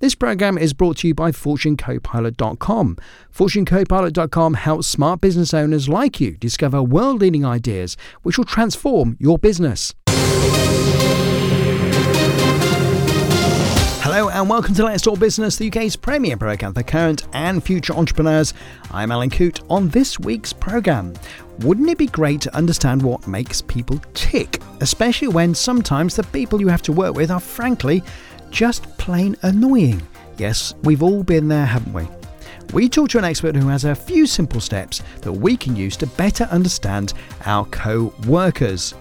This program is brought to you by FortuneCopilot.com. FortuneCopilot.com helps smart business owners like you discover world leading ideas which will transform your business. Hello and welcome to Let's Talk Business, the UK's premier program for current and future entrepreneurs. I'm Alan Coote. On this week's program, wouldn't it be great to understand what makes people tick, especially when sometimes the people you have to work with are frankly just plain annoying? Yes, we've all been there, haven't we? We talk to an expert who has a few simple steps that we can use to better understand our co workers.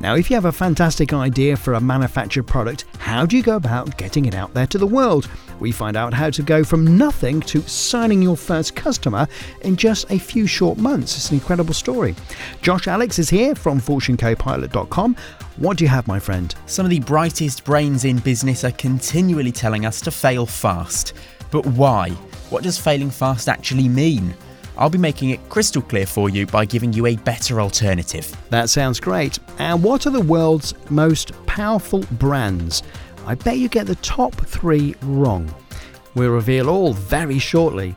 Now, if you have a fantastic idea for a manufactured product, how do you go about getting it out there to the world? We find out how to go from nothing to signing your first customer in just a few short months. It's an incredible story. Josh Alex is here from FortuneCopilot.com. What do you have, my friend? Some of the brightest brains in business are continually telling us to fail fast. But why? What does failing fast actually mean? I'll be making it crystal clear for you by giving you a better alternative. That sounds great. And what are the world's most powerful brands? I bet you get the top three wrong. We'll reveal all very shortly.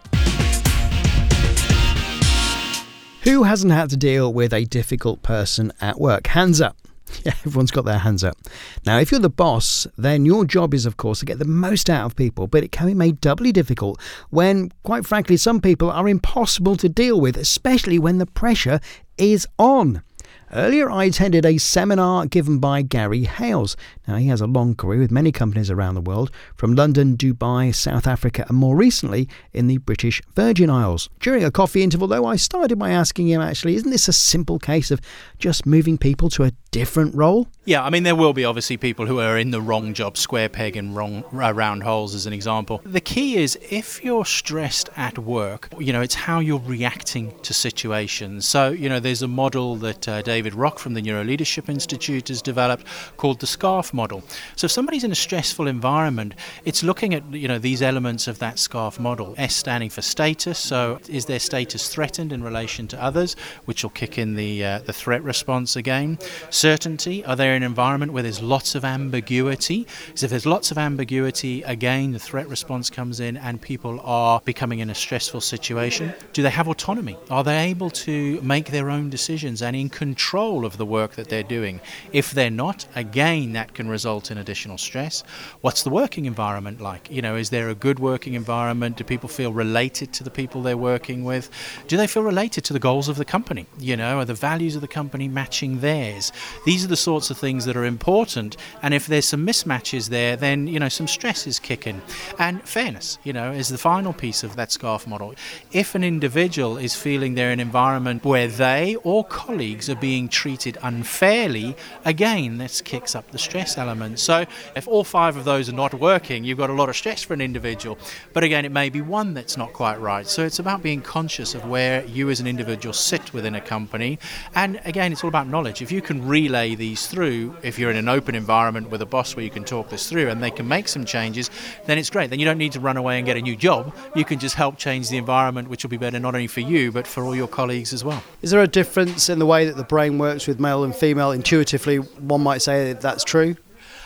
Who hasn't had to deal with a difficult person at work? Hands up. Yeah, everyone's got their hands up. Now, if you're the boss, then your job is, of course, to get the most out of people, but it can be made doubly difficult when, quite frankly, some people are impossible to deal with, especially when the pressure is on. Earlier, I attended a seminar given by Gary Hales. Now, he has a long career with many companies around the world, from London, Dubai, South Africa, and more recently in the British Virgin Isles. During a coffee interval, though, I started by asking him actually, isn't this a simple case of just moving people to a different role? Yeah, I mean, there will be obviously people who are in the wrong job, square peg and wrong uh, round holes, as an example. The key is if you're stressed at work, you know, it's how you're reacting to situations. So, you know, there's a model that uh, David Rock from the Neuro Leadership Institute has developed called the SCARF model. So, if somebody's in a stressful environment, it's looking at, you know, these elements of that SCARF model. S standing for status. So, is their status threatened in relation to others, which will kick in the, uh, the threat response again? Certainty. Are they in an environment where there's lots of ambiguity. So if there's lots of ambiguity, again, the threat response comes in and people are becoming in a stressful situation. Do they have autonomy? Are they able to make their own decisions and in control of the work that they're doing? If they're not, again, that can result in additional stress. What's the working environment like? You know, is there a good working environment? Do people feel related to the people they're working with? Do they feel related to the goals of the company? You know, are the values of the company matching theirs? These are the sorts of things that are important. And if there's some mismatches there, then you know some stresses kick in. And fairness, you know, is the final piece of that SCARF model. If an individual is feeling they're in an environment where they or colleagues are being treated unfairly, again, this kicks up the stress element. So if all five of those are not working, you've got a lot of stress for an individual. But again, it may be one that's not quite right. So it's about being conscious of where you as an individual sit within a company. And again, it's all about knowledge. If you can relay these through, if you're in an open environment with a boss where you can talk this through and they can make some changes, then it's great. Then you don't need to run away and get a new job. You can just help change the environment, which will be better not only for you, but for all your colleagues as well. Is there a difference in the way that the brain works with male and female? Intuitively, one might say that that's true.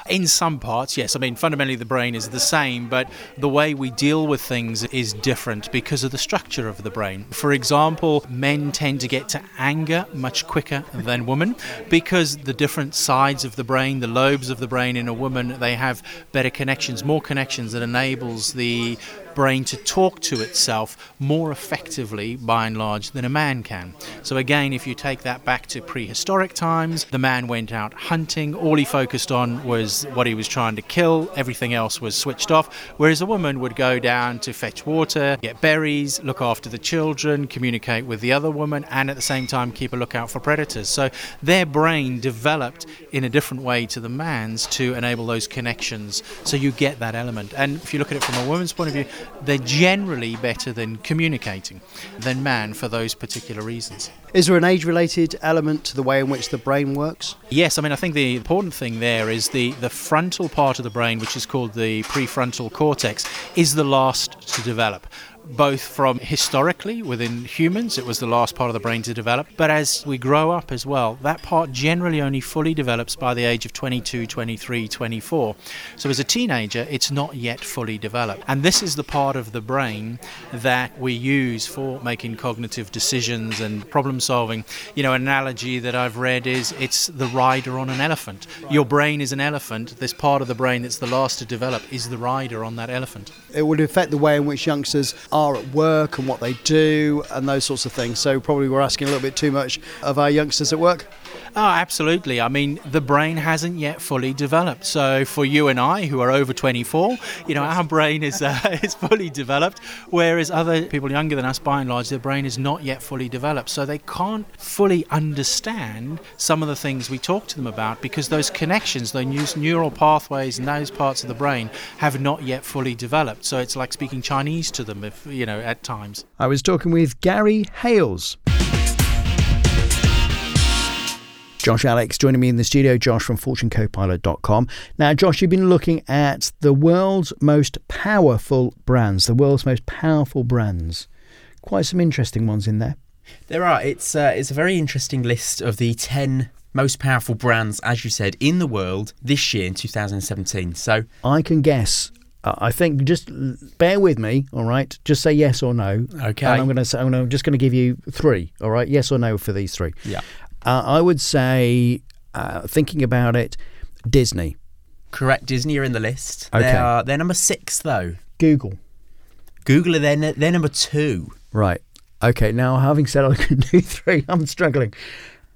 In some parts, yes. I mean, fundamentally, the brain is the same, but the way we deal with things is different because of the structure of the brain. For example, men tend to get to anger much quicker than women because the different sides of the brain, the lobes of the brain in a woman, they have better connections, more connections that enables the brain to talk to itself more effectively, by and large, than a man can. So, again, if you take that back to prehistoric times, the man went out hunting. All he focused on was what he was trying to kill, everything else was switched off. Whereas a woman would go down to fetch water, get berries, look after the children, communicate with the other woman, and at the same time keep a lookout for predators. So, their brain developed in a different way to the man's to enable those connections. So, you get that element. And if you look at it from a woman's point of view, they're generally better than communicating than man for those particular reasons. Is there an age related element to the way in which the brain works? Yes, I mean, I think the important thing there is the, the frontal part of the brain, which is called the prefrontal cortex, is the last to develop both from historically within humans, it was the last part of the brain to develop, but as we grow up as well, that part generally only fully develops by the age of 22, 23, 24. So as a teenager, it's not yet fully developed. And this is the part of the brain that we use for making cognitive decisions and problem solving. You know, an analogy that I've read is it's the rider on an elephant. Your brain is an elephant. This part of the brain that's the last to develop is the rider on that elephant. It would affect the way in which youngsters are at work and what they do and those sorts of things. So probably we're asking a little bit too much of our youngsters at work. Oh, absolutely. I mean, the brain hasn't yet fully developed. So for you and I, who are over 24, you know, our brain is uh, is fully developed, whereas other people younger than us, by and large, their brain is not yet fully developed. So they can't fully understand some of the things we talk to them about because those connections, those neural pathways, and those parts of the brain have not yet fully developed. So it's like speaking Chinese to them, if you know, at times. I was talking with Gary Hales. Josh Alex joining me in the studio, Josh from FortuneCopilot.com. Now, Josh, you've been looking at the world's most powerful brands, the world's most powerful brands. Quite some interesting ones in there. There are. It's uh, it's a very interesting list of the ten most powerful brands, as you said, in the world this year in 2017. So I can guess. Uh, I think just bear with me, all right? Just say yes or no. Okay. And I'm to say I'm just going to give you three, all right? Yes or no for these three. Yeah. Uh, I would say, uh, thinking about it, Disney. Correct. Disney are in the list. Okay. They are, they're number six, though. Google. Google are then they're number two. Right. Okay. Now, having said I can do three, I'm struggling.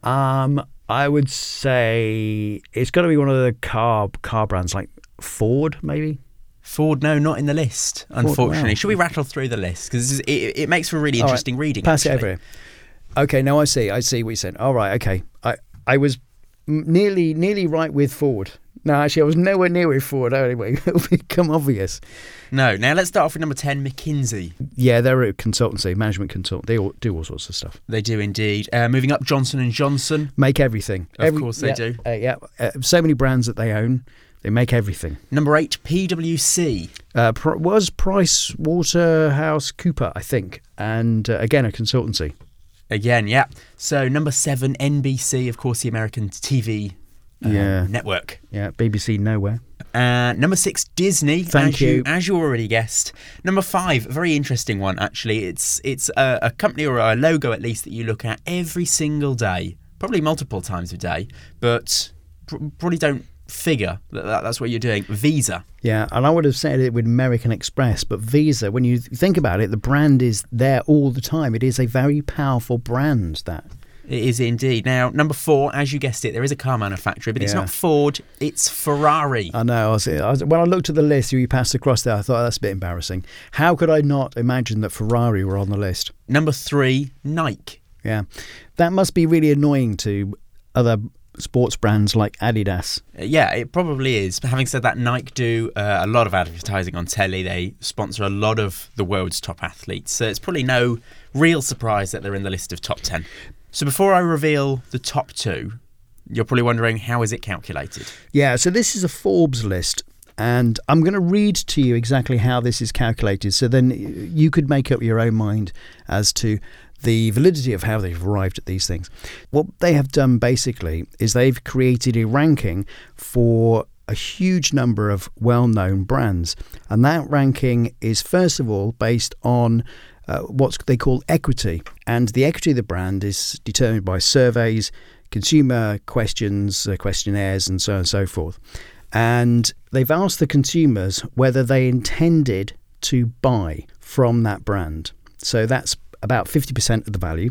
Um, I would say it's got to be one of the car car brands like Ford, maybe. Ford, no, not in the list. Unfortunately, wow. should we rattle through the list because it, it makes for really All right, interesting reading. Pass it over here. Okay. Now I see. I see what you said. All right. Okay. I I was nearly nearly right with Ford. No, actually, I was nowhere near with Ford. Anyway, it'll become obvious. No, now let's start off with number ten, McKinsey. Yeah, they're a consultancy, management consult. They all, do all sorts of stuff. They do indeed. Uh, moving up, Johnson and Johnson. Make everything. Of Every- course they yeah, do. Uh, yeah, uh, so many brands that they own. They make everything. Number eight, PwC. Uh, Pr- was Price Waterhouse Cooper, I think, and uh, again a consultancy. Again, yeah. So number seven, NBC, of course, the American TV uh, Yeah. network. Yeah, BBC nowhere. Uh, number six, Disney. Thank as you. As you already guessed. Number five, a very interesting one actually. It's it's a, a company or a logo at least that you look at every single day, probably multiple times a day, but pr- probably don't figure that, that that's what you're doing. Visa. Yeah, and I would have said it with American Express, but Visa, when you think about it, the brand is there all the time. It is a very powerful brand. That It is indeed. Now, number four, as you guessed it, there is a car manufacturer, but it's not Ford, it's Ferrari. I know. I was, I was, when I looked at the list you passed across there, I thought oh, that's a bit embarrassing. How could I not imagine that Ferrari were on the list? number three, Nike. Yeah, that must be really annoying to other sports brands like Adidas. Uh, Yeah, it probably is. Having said that, Nike do uh, a lot of advertising on telly. They sponsor a lot of the world's top athletes. So it's probably no real surprise that they're in the list of top 10. So before I reveal the top two, you're probably wondering how is it calculated? Yeah, so this is a Forbes list, and I'm going to read to you exactly how this is calculated. So then you could make up your own mind as to the validity of how they've arrived at these things. What they have done basically is they've created a ranking for a huge number of well known brands, and that ranking is first of all based on uh, what they call equity. And the equity of the brand is determined by surveys, consumer questions, uh, questionnaires, and so on and so forth. And they've asked the consumers whether they intended to buy from that brand. So that's about 50% of the value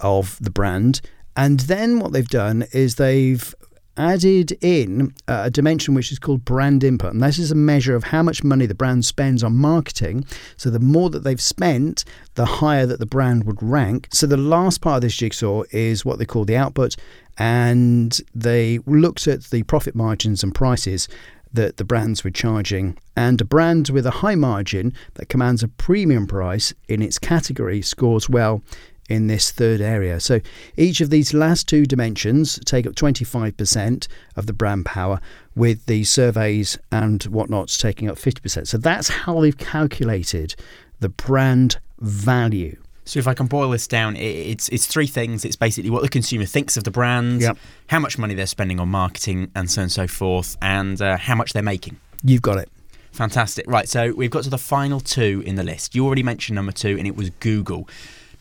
of the brand. And then what they've done is they've added in a dimension which is called brand input. And this is a measure of how much money the brand spends on marketing. So the more that they've spent, the higher that the brand would rank. So the last part of this jigsaw is what they call the output. And they looked at the profit margins and prices that the brands were charging. And a brand with a high margin that commands a premium price in its category scores well in this third area. So each of these last two dimensions take up 25% of the brand power, with the surveys and whatnots taking up 50%. So that's how they've calculated the brand value. So if I can boil this down, it's it's three things. It's basically what the consumer thinks of the brand, Yep. how much money they're spending on marketing, and so on and so forth, and uh, how much they're making. You've got it. Fantastic. Right, so we've got to the final two in the list. You already mentioned number two, and it was Google.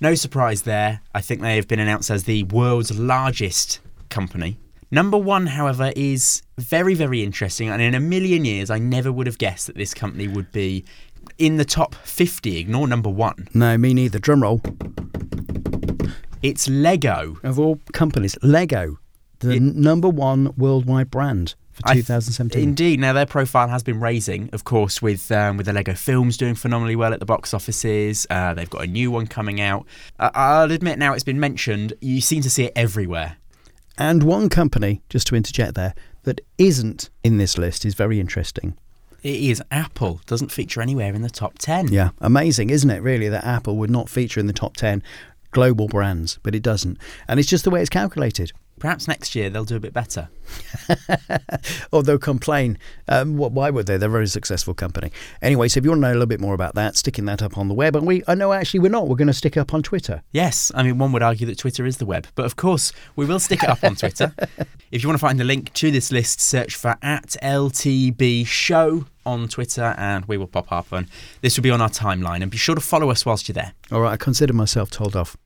No surprise there. I think they have been announced as the world's largest company. Number one, however, is very, very interesting. And in a million years, I never would have guessed that this company would be in the top 50. Ignore number one. No, me neither. Drum roll. It's Lego. Of all companies, Lego, the It- n- number one worldwide brand for I th- 2017. Indeed. Now their profile has been raising, of course, with um, with the Lego films doing phenomenally well at the box offices. Uh, they've got a new one coming out. Uh, I'll admit now it's been mentioned. You seem to see it everywhere. And one company, just to interject there, that isn't in this list is very interesting. It is Apple. Doesn't feature anywhere in the top ten. Yeah, amazing, isn't it, really, that Apple would not feature in the top 10 global brands, but it doesn't. And it's just the way it's calculated. Perhaps next year they'll do a bit better. Or they'll complain. Um, wh- why would they? They're a very successful company. Anyway, so if you want to know a little bit more about that, sticking that up on the web. And we, I know actually we're not. We're going to stick it up on Twitter. Yes, I mean, one would argue that Twitter is the web, but of course, we will stick it up on Twitter. if you want to find the link to this list, search for at LTB Show on Twitter, and we will pop up, and this will be on our timeline. And be sure to follow us whilst you're there. All right, I consider myself told off.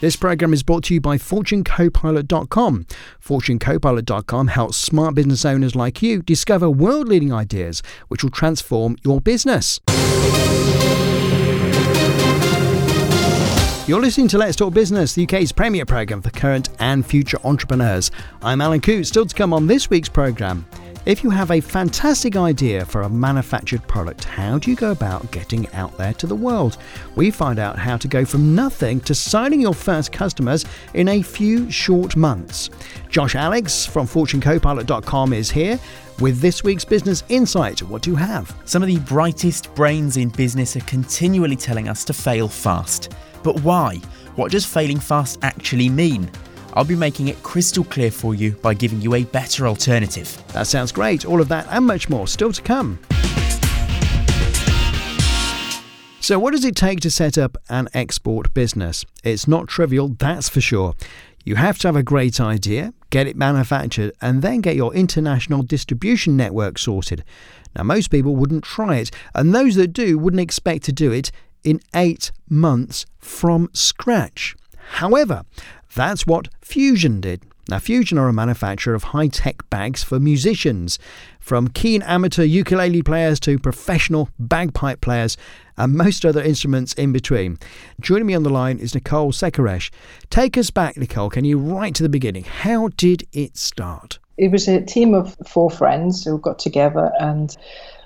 This program is brought to you by FortuneCopilot.com. FortuneCopilot.com helps smart business owners like you discover world leading ideas which will transform your business. You're listening to Let's Talk Business, the UK's premier program for current and future entrepreneurs. I'm Alan Coote, still to come on this week's program. If you have a fantastic idea for a manufactured product, how do you go about getting out there to the world? We find out how to go from nothing to signing your first customers in a few short months. Josh Alex from FortuneCopilot.com is here with this week's business insight. What do you have? Some of the brightest brains in business are continually telling us to fail fast. But why? What does failing fast actually mean? I'll be making it crystal clear for you by giving you a better alternative. That sounds great. All of that and much more still to come. So, what does it take to set up an export business? It's not trivial, that's for sure. You have to have a great idea, get it manufactured, and then get your international distribution network sorted. Now, most people wouldn't try it, and those that do wouldn't expect to do it in eight months from scratch. However, that's what Fusion did. Now, Fusion are a manufacturer of high tech bags for musicians, from keen amateur ukulele players to professional bagpipe players and most other instruments in between. Joining me on the line is Nicole Sekaresh. Take us back, Nicole, can you right to the beginning? How did it start? It was a team of four friends who got together, and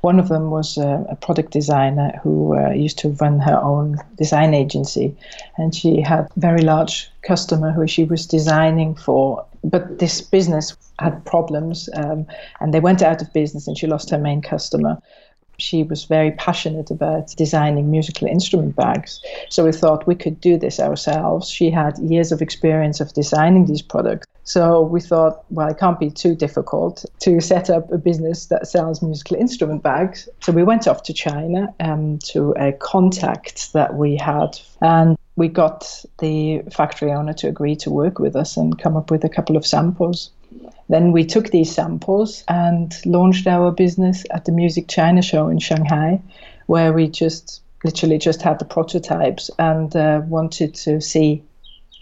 one of them was a, a product designer who uh, used to run her own design agency, and she had a very large customer who she was designing for. But this business had problems, um, and they went out of business, and she lost her main customer. She was very passionate about designing musical instrument bags. So we thought we could do this ourselves. She had years of experience of designing these products. So we thought, well, it can't be too difficult to set up a business that sells musical instrument bags. So we went off to China um, to a contact that we had. And we got the factory owner to agree to work with us and come up with a couple of samples. Then we took these samples and launched our business at the Music China show in Shanghai, where we just literally just had the prototypes and uh, wanted to see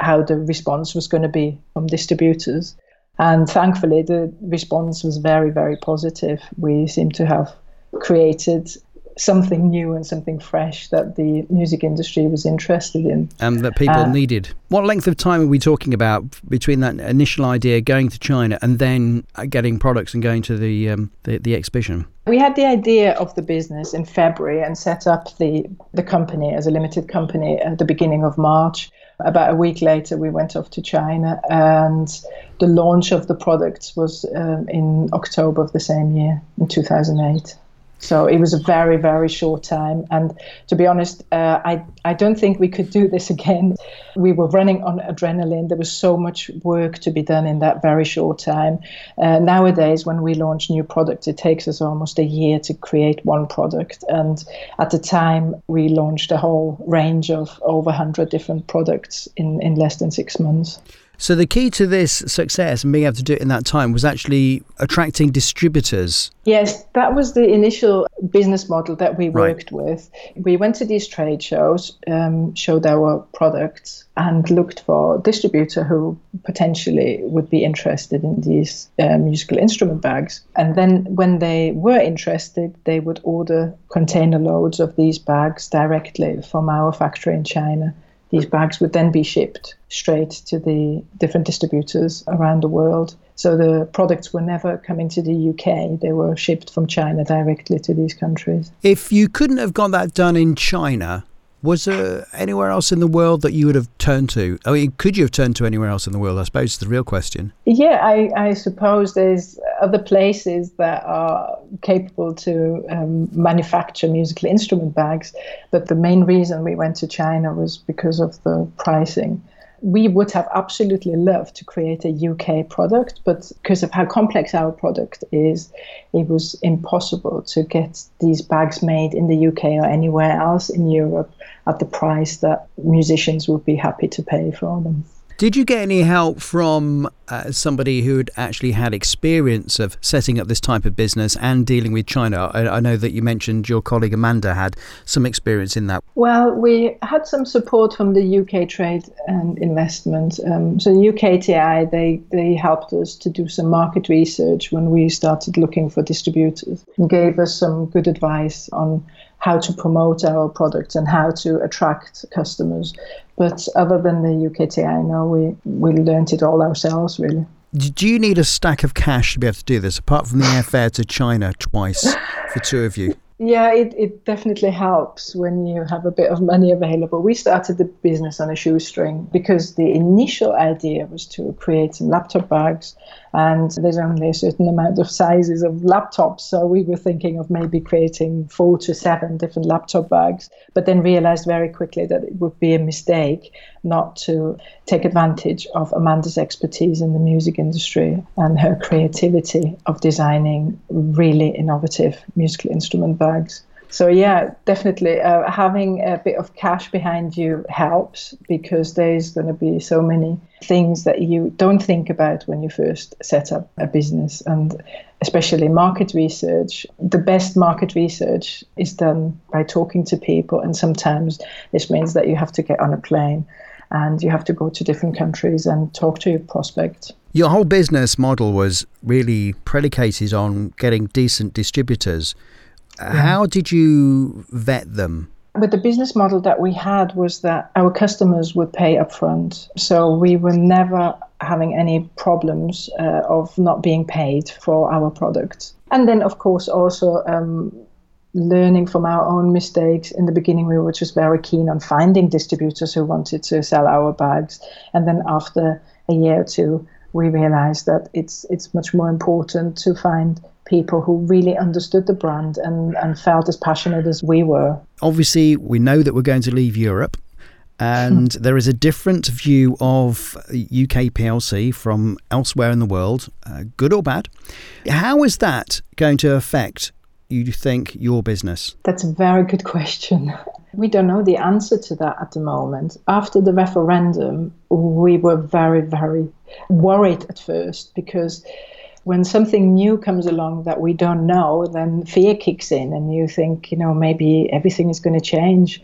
how the response was going to be from distributors. And thankfully, the response was very, very positive. We seem to have created something new and something fresh that the music industry was interested in. And that people Uh, needed. What length of time are we talking about between that initial idea going to China and then uh, getting products and going to the um, the, the exhibition? We had the idea of the business in February and set up the, the company as a limited company at the beginning of March. About a week later, we went off to China, and the launch of the products was um, in October of the same year, in 2008. So it was a very, very short time. And to be honest, uh, I, I don't think we could do this again. We were running on adrenaline. There was so much work to be done in that very short time. Uh, nowadays, when we launch new products, it takes us almost a year to create one product. And at the time, we launched a whole range of over 100 different products in, in less than six months. So the key to this success and being able to do it in that time was actually attracting distributors. Yes, that was the initial business model that we worked right. with. We went to these trade shows, um, showed our products, and looked for a distributor who potentially would be interested in these uh, musical instrument bags. And then when they were interested, they would order container loads of these bags directly from our factory in China. These bags would then be shipped straight to the different distributors around the world. So the products were never coming to the UK, they were shipped from China directly to these countries. If you couldn't have got that done in China, was there anywhere else in the world that you would have turned to? I mean, could you have turned to anywhere else in the world? I suppose is the real question. Yeah, I, I suppose there's other places that are capable to um, manufacture musical instrument bags, but the main reason we went to China was because of the pricing we would have absolutely loved to create a UK product, but because of how complex our product is, it was impossible to get these bags made in the UK or anywhere else in Europe at the price that musicians would be happy to pay for them. Did you get any help from uh, somebody who had actually had experience of setting up this type of business and dealing with China? I, I, know that you mentioned your colleague Amanda had some experience in that. Well, we had some support from the UK Trade and Investment. Um, so UKTI they they helped us to do some market research when we started looking for distributors and gave us some good advice on how to promote our products and how to attract customers. But other than the UKTI, no, we, we learned it all ourselves, really. Do you need a stack of cash to be able to do this, apart from the airfare to China twice for two of you? Yeah, it, it definitely helps when you have a bit of money available. We started the business on a shoestring because the initial idea was to create some laptop bags and there's only a certain amount of sizes of laptops. So we were thinking of maybe creating four to seven different laptop bags, but then realized very quickly that it would be a mistake not to take advantage of Amanda's expertise in the music industry and her creativity of designing really innovative musical instrument bags. So yeah, definitely uh, having a bit of cash behind you helps because there's going to be so many things that you don't think about when you first set up a business and especially market research. The best market research is done by talking to people and sometimes this means that you have to get on a plane and you have to go to different countries and talk to your prospects. Your whole business model was really predicated on getting decent distributors how did you vet them? But the business model that we had was that our customers would pay upfront. So we were never having any problems uh, of not being paid for our products. And then, of course, also um, learning from our own mistakes. In the beginning, we were just very keen on finding distributors who wanted to sell our bags. And then after a year or two, we realized that it's it's much more important to find people who really understood the brand and, and felt as passionate as we were. Obviously, we know that we're going to leave Europe. And there is a different view of UK PLC from elsewhere in the world, uh, good or bad. How is that going to affect, you think, your business? That's a very good question. We don't know the answer to that at the moment. After the referendum, we were very, very worried at first because when something new comes along that we don't know, then fear kicks in and you think, you know, maybe everything is going to change.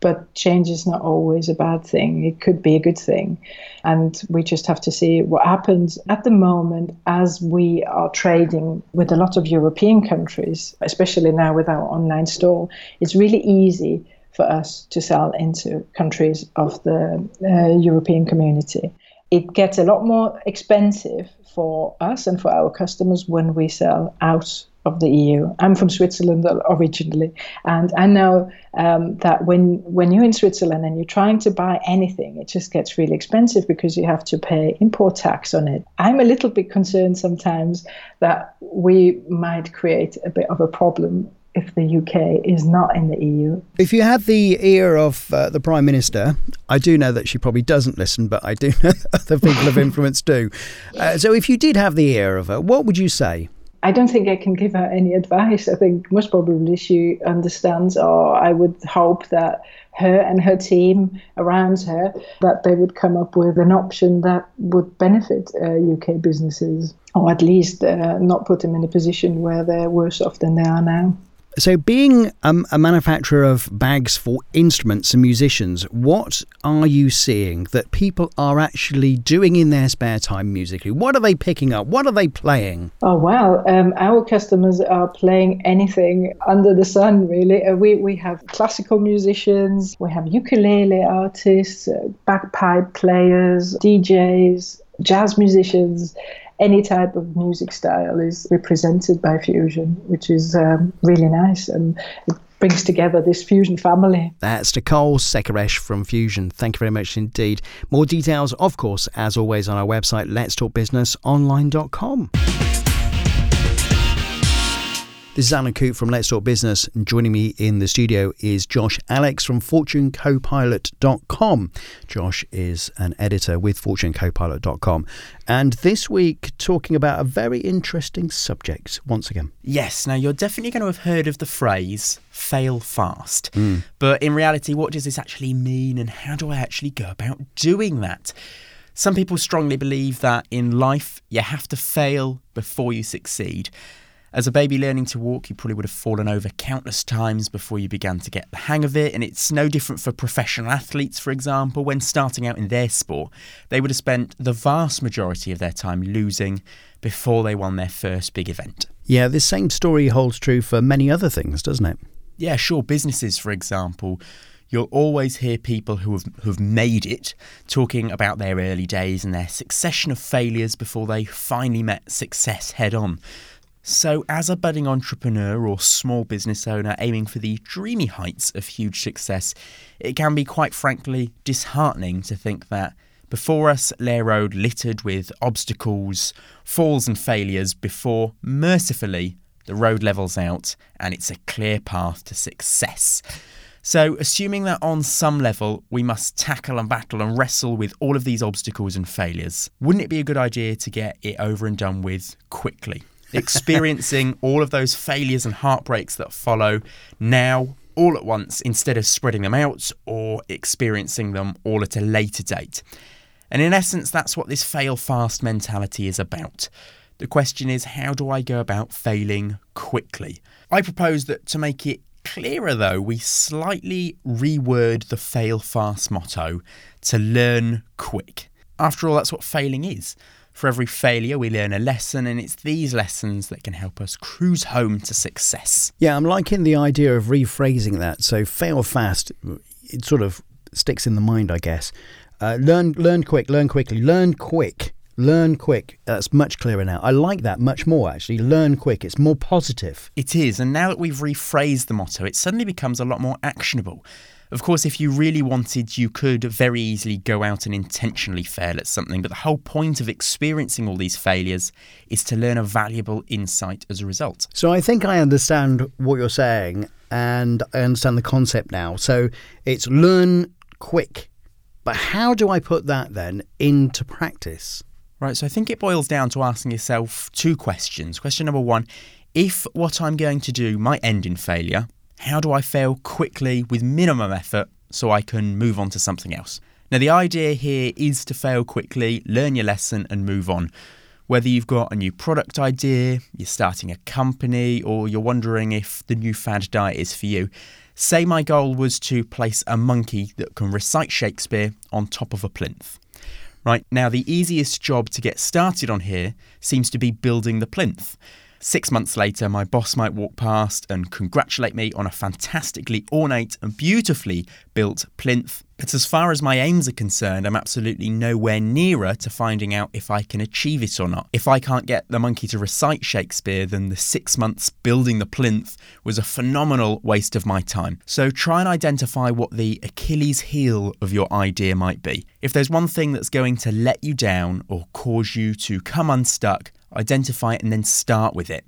But change is not always a bad thing. It could be a good thing. And we just have to see what happens at the moment as we are trading with a lot of European countries, especially now with our online store. It's really easy for us to sell into countries of the uh, European community. It gets a lot more expensive for us and for our customers when we sell out of the EU. I'm from Switzerland originally, and I know um, that when when you're in Switzerland and you're trying to buy anything, it just gets really expensive because you have to pay import tax on it. I'm a little bit concerned sometimes that we might create a bit of a problem if the UK is not in the EU. If you had the ear of uh, the Prime Minister, I do know that she probably doesn't listen, but I do know other people of influence do. Uh, so if you did have the ear of her, what would you say? I don't think I can give her any advice. I think most probably she understands, or I would hope that her and her team around her that they would come up with an option that would benefit uh, UK businesses, or at least uh, not put them in a position where they're worse off than they are now. So, being a manufacturer of bags for instruments and musicians, what are you seeing that people are actually doing in their spare time musically? What are they picking up? What are they playing? Oh, wow. Um, our customers are playing anything under the sun, really. Uh, we, we have classical musicians, we have ukulele artists, uh, bagpipe players, DJs, jazz musicians any type of music style is represented by fusion, which is um, really nice and it brings together this fusion family. That's Nicole Sekaresh from Fusion. Thank you very much indeed. More details, of course, as always, on our website, letstalkbusinessonline.com. This is Alan Coote from Let's Talk Business, and joining me in the studio is Josh Alex from FortuneCopilot.com. Josh is an editor with FortuneCopilot.com, and this week talking about a very interesting subject once again. Yes, now you're definitely going to have heard of the phrase fail fast, mm. but in reality, what does this actually mean, and how do I actually go about doing that? Some people strongly believe that in life you have to fail before you succeed. As a baby learning to walk, you probably would have fallen over countless times before you began to get the hang of it. And it's no different for professional athletes, for example, when starting out in their sport. They would have spent the vast majority of their time losing before they won their first big event. Yeah, this same story holds true for many other things, doesn't it? Yeah, sure. Businesses, for example, you'll always hear people who have who've made it talking about their early days and their succession of failures before they finally met success head on. So, as a budding entrepreneur or small business owner aiming for the dreamy heights of huge success, it can be quite frankly disheartening to think that before us lay a road littered with obstacles, falls, and failures before, mercifully, the road levels out and it's a clear path to success. So, assuming that on some level we must tackle and battle and wrestle with all of these obstacles and failures, wouldn't it be a good idea to get it over and done with quickly? experiencing all of those failures and heartbreaks that follow now all at once instead of spreading them out or experiencing them all at a later date. And in essence, that's what this fail fast mentality is about. The question is, how do I go about failing quickly? I propose that to make it clearer, though, we slightly reword the fail fast motto to learn quick. After all, that's what failing is. For every failure, we learn a lesson, and it's these lessons that can help us cruise home to success. Yeah, I'm liking the idea of rephrasing that. So, fail fast, it sort of sticks in the mind, I guess. Uh, learn, learn quick, learn quickly, learn quick. Learn quick. That's much clearer now. I like that much more, actually. Learn quick. It's more positive. It is. And now that we've rephrased the motto, it suddenly becomes a lot more actionable. Of course, if you really wanted, you could very easily go out and intentionally fail at something, but the whole point of experiencing all these failures is to learn a valuable insight as a result. So I think I understand what you're saying and I understand the concept now. So it's learn quick. But how do I put that then into practice? Right, so I think it boils down to asking yourself two questions. Question number one if what I'm going to do might end in failure, how do I fail quickly with minimum effort so I can move on to something else? Now, the idea here is to fail quickly, learn your lesson, and move on. Whether you've got a new product idea, you're starting a company, or you're wondering if the new fad diet is for you, say my goal was to place a monkey that can recite Shakespeare on top of a plinth. Right, now the easiest job to get started on here seems to be building the plinth. Six months later, my boss might walk past and congratulate me on a fantastically ornate and beautifully built plinth. But as far as my aims are concerned, I'm absolutely nowhere nearer to finding out if I can achieve it or not. If I can't get the monkey to recite Shakespeare, then the six months building the plinth was a phenomenal waste of my time. So try and identify what the Achilles heel of your idea might be. If there's one thing that's going to let you down or cause you to come unstuck, identify it and then start with it.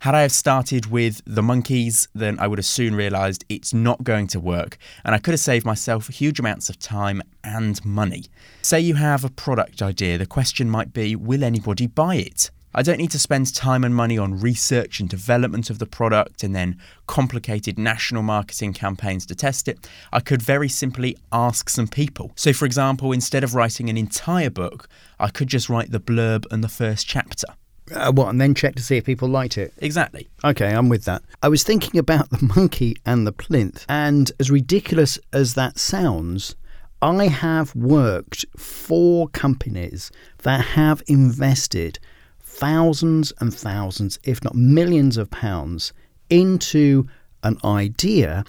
Had I have started with the monkeys, then I would have soon realised it's not going to work, and I could have saved myself huge amounts of time and money. Say you have a product idea, the question might be will anybody buy it? I don't need to spend time and money on research and development of the product and then complicated national marketing campaigns to test it. I could very simply ask some people. So, for example, instead of writing an entire book, I could just write the blurb and the first chapter. Uh, what, and then check to see if people liked it? Exactly. Okay, I'm with that. I was thinking about the monkey and the plinth, and as ridiculous as that sounds, I have worked for companies that have invested thousands and thousands, if not millions of pounds, into an idea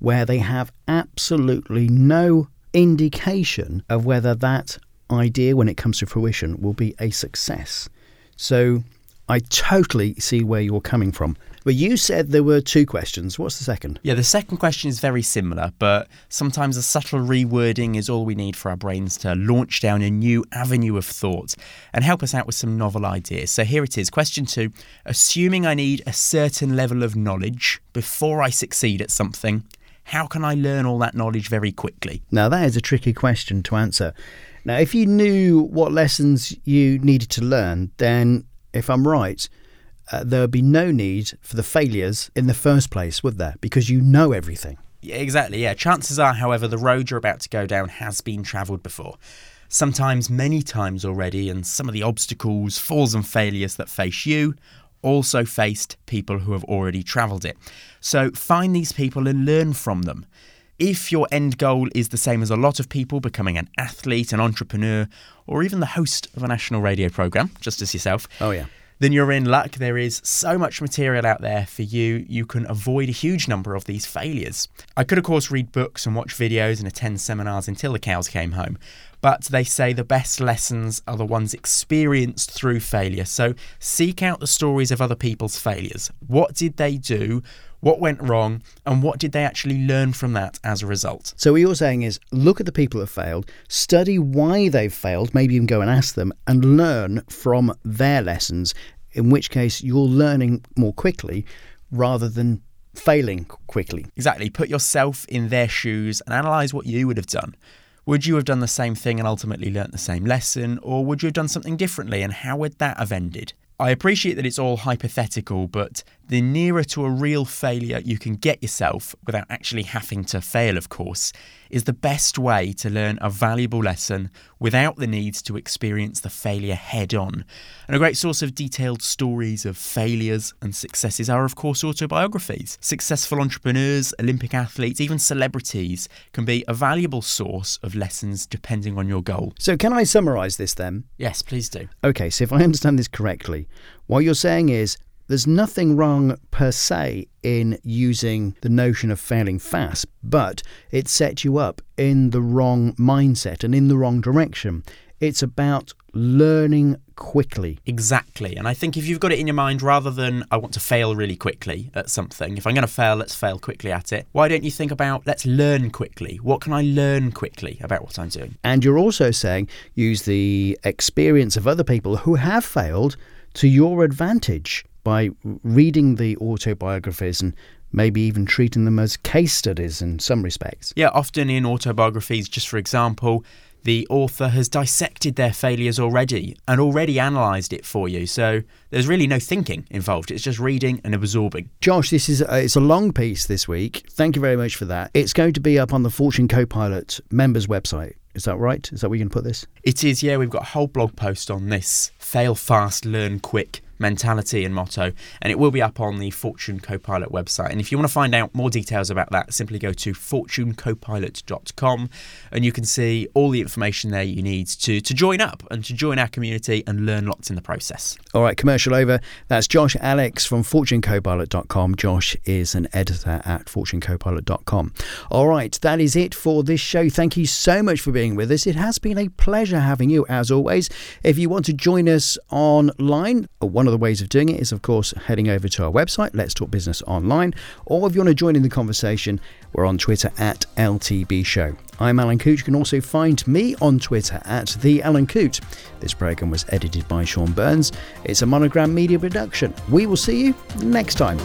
where they have absolutely no indication of whether that idea, when it comes to fruition, will be a success. So I totally see where you're coming from. But you said there were two questions. What's the second? Yeah, the second question is very similar, but sometimes a subtle rewording is all we need for our brains to launch down a new avenue of thought and help us out with some novel ideas. So here it is. Question two Assuming I need a certain level of knowledge before I succeed at something, how can I learn all that knowledge very quickly? Now, that is a tricky question to answer. Now, if you knew what lessons you needed to learn, then if I'm right, uh, there would be no need for the failures in the first place, would there? Because you know everything. Yeah, exactly. Yeah. Chances are, however, the road you're about to go down has been travelled before. Sometimes, many times already, and some of the obstacles, falls, and failures that face you also faced people who have already travelled it. So find these people and learn from them. If your end goal is the same as a lot of people, becoming an athlete, an entrepreneur, or even the host of a national radio programme, just as yourself, Oh, yeah. then you're in luck. There is so much material out there for you, you can avoid a huge number of these failures. I could, of course, read books and watch videos and attend seminars until the cows came home, but they say the best lessons are the ones experienced through failure. So seek out the stories of other people's failures. What did they do? What went wrong? And what did they actually learn from that as a result? So, what you're saying is look at the people that failed, study why they've failed, maybe even go and ask them, and learn from their lessons, in which case you're learning more quickly rather than failing quickly. Exactly. Put yourself in their shoes and analyze what you would have done. Would you have done the same thing and ultimately learnt the same lesson, or would you have done something differently and how would that have ended? I appreciate that it's all hypothetical, but the nearer to a real failure you can get yourself without actually having to fail, of course, is the best way to learn a valuable lesson without the need to experience the failure head on. And a great source of detailed stories of failures and successes are, of course, autobiographies. Successful entrepreneurs, Olympic athletes, even celebrities can be a valuable source of lessons depending on your goal. So, can I summarise this then? Yes, please do. Okay, so if I understand this correctly, what you're saying is there's nothing wrong per se in using the notion of failing fast, but it sets you up in the wrong mindset and in the wrong direction. It's about learning quickly. Exactly. And I think if you've got it in your mind, rather than I want to fail really quickly at something, if I'm going to fail, let's fail quickly at it. Why don't you think about let's learn quickly? What can I learn quickly about what I'm doing? And you're also saying use the experience of other people who have failed to your advantage by reading the autobiographies and maybe even treating them as case studies in some respects. Yeah, often in autobiographies, just for example, the author has dissected their failures already and already analysed it for you. So there's really no thinking involved. It's just reading and absorbing. Josh, this is a, it's a long piece this week. Thank you very much for that. It's going to be up on the Fortune Copilot members website. Is that right? Is that where you can put this? It is, yeah. We've got a whole blog post on this fail fast, learn quick mentality and motto, and it will be up on the Fortune Copilot website. And if you want to find out more details about that, simply go to fortunecopilot.com and you can see all the information there you need to, to join up and to join our community and learn lots in the process. All right, commercial over. That's Josh Alex from fortunecopilot.com. Josh is an editor at fortunecopilot.com. All right, that is it for this show. Thank you so much for being with us. It has been a pleasure having you as always. If you want to join us online, uh, one of of the ways of doing it is, of course, heading over to our website, Let's Talk Business Online, or if you want to join in the conversation, we're on Twitter at LTB Show. I'm Alan Coote. You can also find me on Twitter at the Alan Coote. This program was edited by Sean Burns. It's a monogram media production. We will see you next time.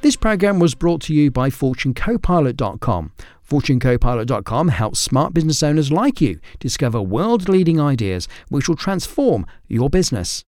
This program was brought to you by FortuneCopilot.com. FortuneCopilot.com helps smart business owners like you discover world leading ideas which will transform your business.